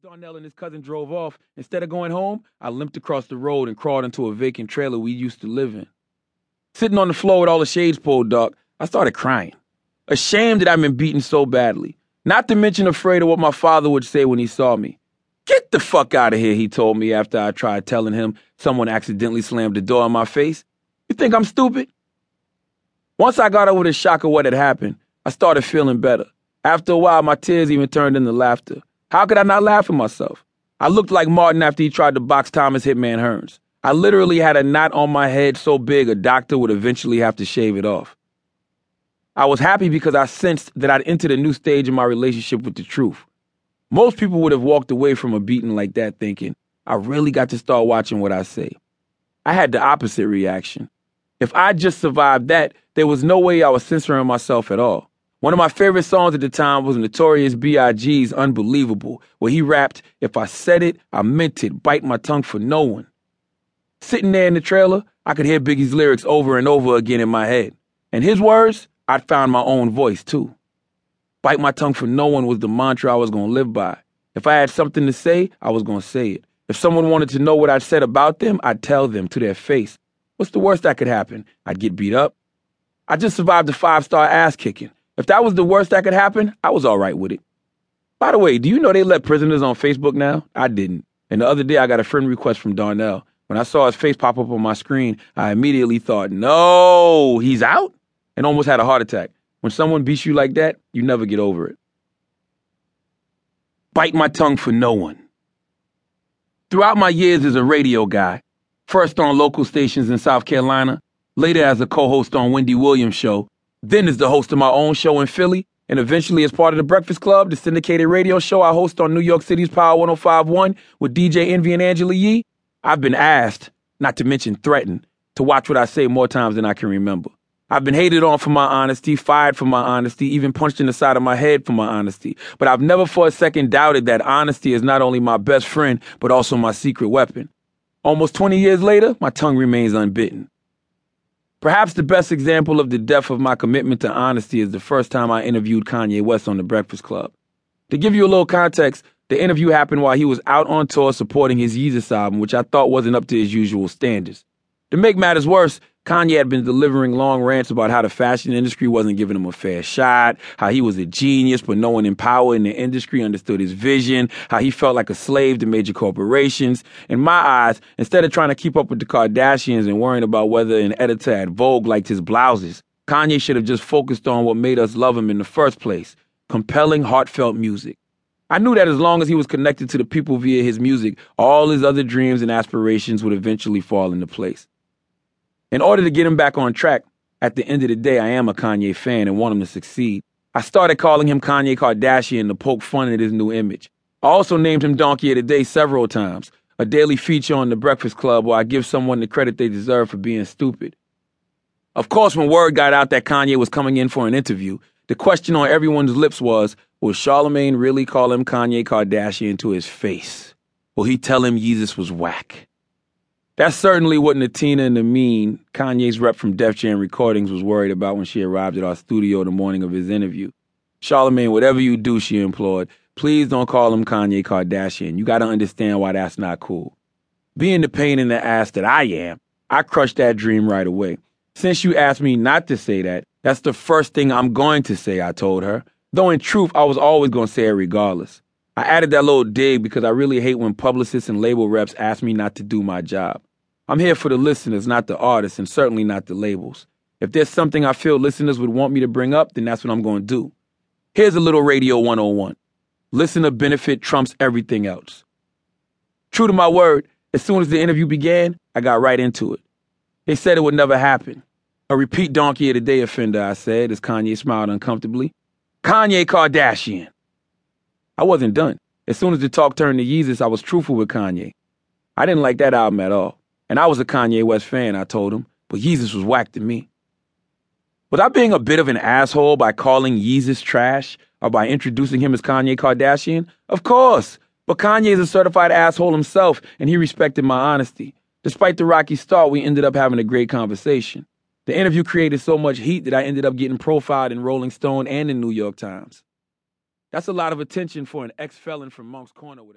Darnell and his cousin drove off. Instead of going home, I limped across the road and crawled into a vacant trailer we used to live in. Sitting on the floor with all the shades pulled dark, I started crying. Ashamed that I'd been beaten so badly. Not to mention afraid of what my father would say when he saw me. Get the fuck out of here, he told me after I tried telling him someone accidentally slammed the door in my face. You think I'm stupid? Once I got over the shock of what had happened, I started feeling better. After a while, my tears even turned into laughter. How could I not laugh at myself? I looked like Martin after he tried to box Thomas Hitman Hearns. I literally had a knot on my head so big a doctor would eventually have to shave it off. I was happy because I sensed that I'd entered a new stage in my relationship with the truth. Most people would have walked away from a beating like that thinking, I really got to start watching what I say. I had the opposite reaction. If I just survived that, there was no way I was censoring myself at all. One of my favorite songs at the time was Notorious B.I.G.'s Unbelievable, where he rapped, If I said it, I meant it, bite my tongue for no one. Sitting there in the trailer, I could hear Biggie's lyrics over and over again in my head. And his words, I'd found my own voice too. Bite my tongue for no one was the mantra I was going to live by. If I had something to say, I was going to say it. If someone wanted to know what I'd said about them, I'd tell them to their face. What's the worst that could happen? I'd get beat up. I just survived a five star ass kicking. If that was the worst that could happen, I was all right with it. By the way, do you know they let prisoners on Facebook now? I didn't. And the other day, I got a friend request from Darnell. When I saw his face pop up on my screen, I immediately thought, no, he's out? And almost had a heart attack. When someone beats you like that, you never get over it. Bite my tongue for no one. Throughout my years as a radio guy, first on local stations in South Carolina, later as a co host on Wendy Williams' show, then as the host of my own show in Philly, and eventually as part of the Breakfast Club, the syndicated radio show I host on New York City's Power 1051 with DJ Envy and Angela Yee, I've been asked, not to mention threatened, to watch what I say more times than I can remember. I've been hated on for my honesty, fired for my honesty, even punched in the side of my head for my honesty. But I've never for a second doubted that honesty is not only my best friend, but also my secret weapon. Almost 20 years later, my tongue remains unbitten. Perhaps the best example of the depth of my commitment to honesty is the first time I interviewed Kanye West on The Breakfast Club. To give you a little context, the interview happened while he was out on tour supporting his Yeezus album, which I thought wasn't up to his usual standards. To make matters worse, Kanye had been delivering long rants about how the fashion industry wasn't giving him a fair shot, how he was a genius, but no one in power in the industry understood his vision, how he felt like a slave to major corporations. In my eyes, instead of trying to keep up with the Kardashians and worrying about whether an editor at Vogue liked his blouses, Kanye should have just focused on what made us love him in the first place compelling, heartfelt music. I knew that as long as he was connected to the people via his music, all his other dreams and aspirations would eventually fall into place. In order to get him back on track, at the end of the day, I am a Kanye fan and want him to succeed. I started calling him Kanye Kardashian to poke fun at his new image. I also named him Donkey of the Day several times, a daily feature on The Breakfast Club where I give someone the credit they deserve for being stupid. Of course, when word got out that Kanye was coming in for an interview, the question on everyone's lips was, will Charlamagne really call him Kanye Kardashian to his face? Will he tell him Yeezus was whack? That's certainly what Natina Nimene, Kanye's rep from Def Jam Recordings, was worried about when she arrived at our studio the morning of his interview. Charlamagne, whatever you do, she implored, please don't call him Kanye Kardashian. You gotta understand why that's not cool. Being the pain in the ass that I am, I crushed that dream right away. Since you asked me not to say that, that's the first thing I'm going to say, I told her. Though in truth, I was always going to say it regardless. I added that little dig because I really hate when publicists and label reps ask me not to do my job. I'm here for the listeners, not the artists, and certainly not the labels. If there's something I feel listeners would want me to bring up, then that's what I'm going to do. Here's a little Radio 101. Listener benefit trumps everything else. True to my word, as soon as the interview began, I got right into it. They said it would never happen. A repeat donkey of the day offender, I said, as Kanye smiled uncomfortably. Kanye Kardashian. I wasn't done. As soon as the talk turned to Yeezus, I was truthful with Kanye. I didn't like that album at all. And I was a Kanye West fan, I told him, but Yeezus was whack to me. Was I being a bit of an asshole by calling Yeezus trash or by introducing him as Kanye Kardashian? Of course. But Kanye is a certified asshole himself, and he respected my honesty. Despite the rocky start, we ended up having a great conversation. The interview created so much heat that I ended up getting profiled in Rolling Stone and in New York Times. That's a lot of attention for an ex felon from Moncks Corner with an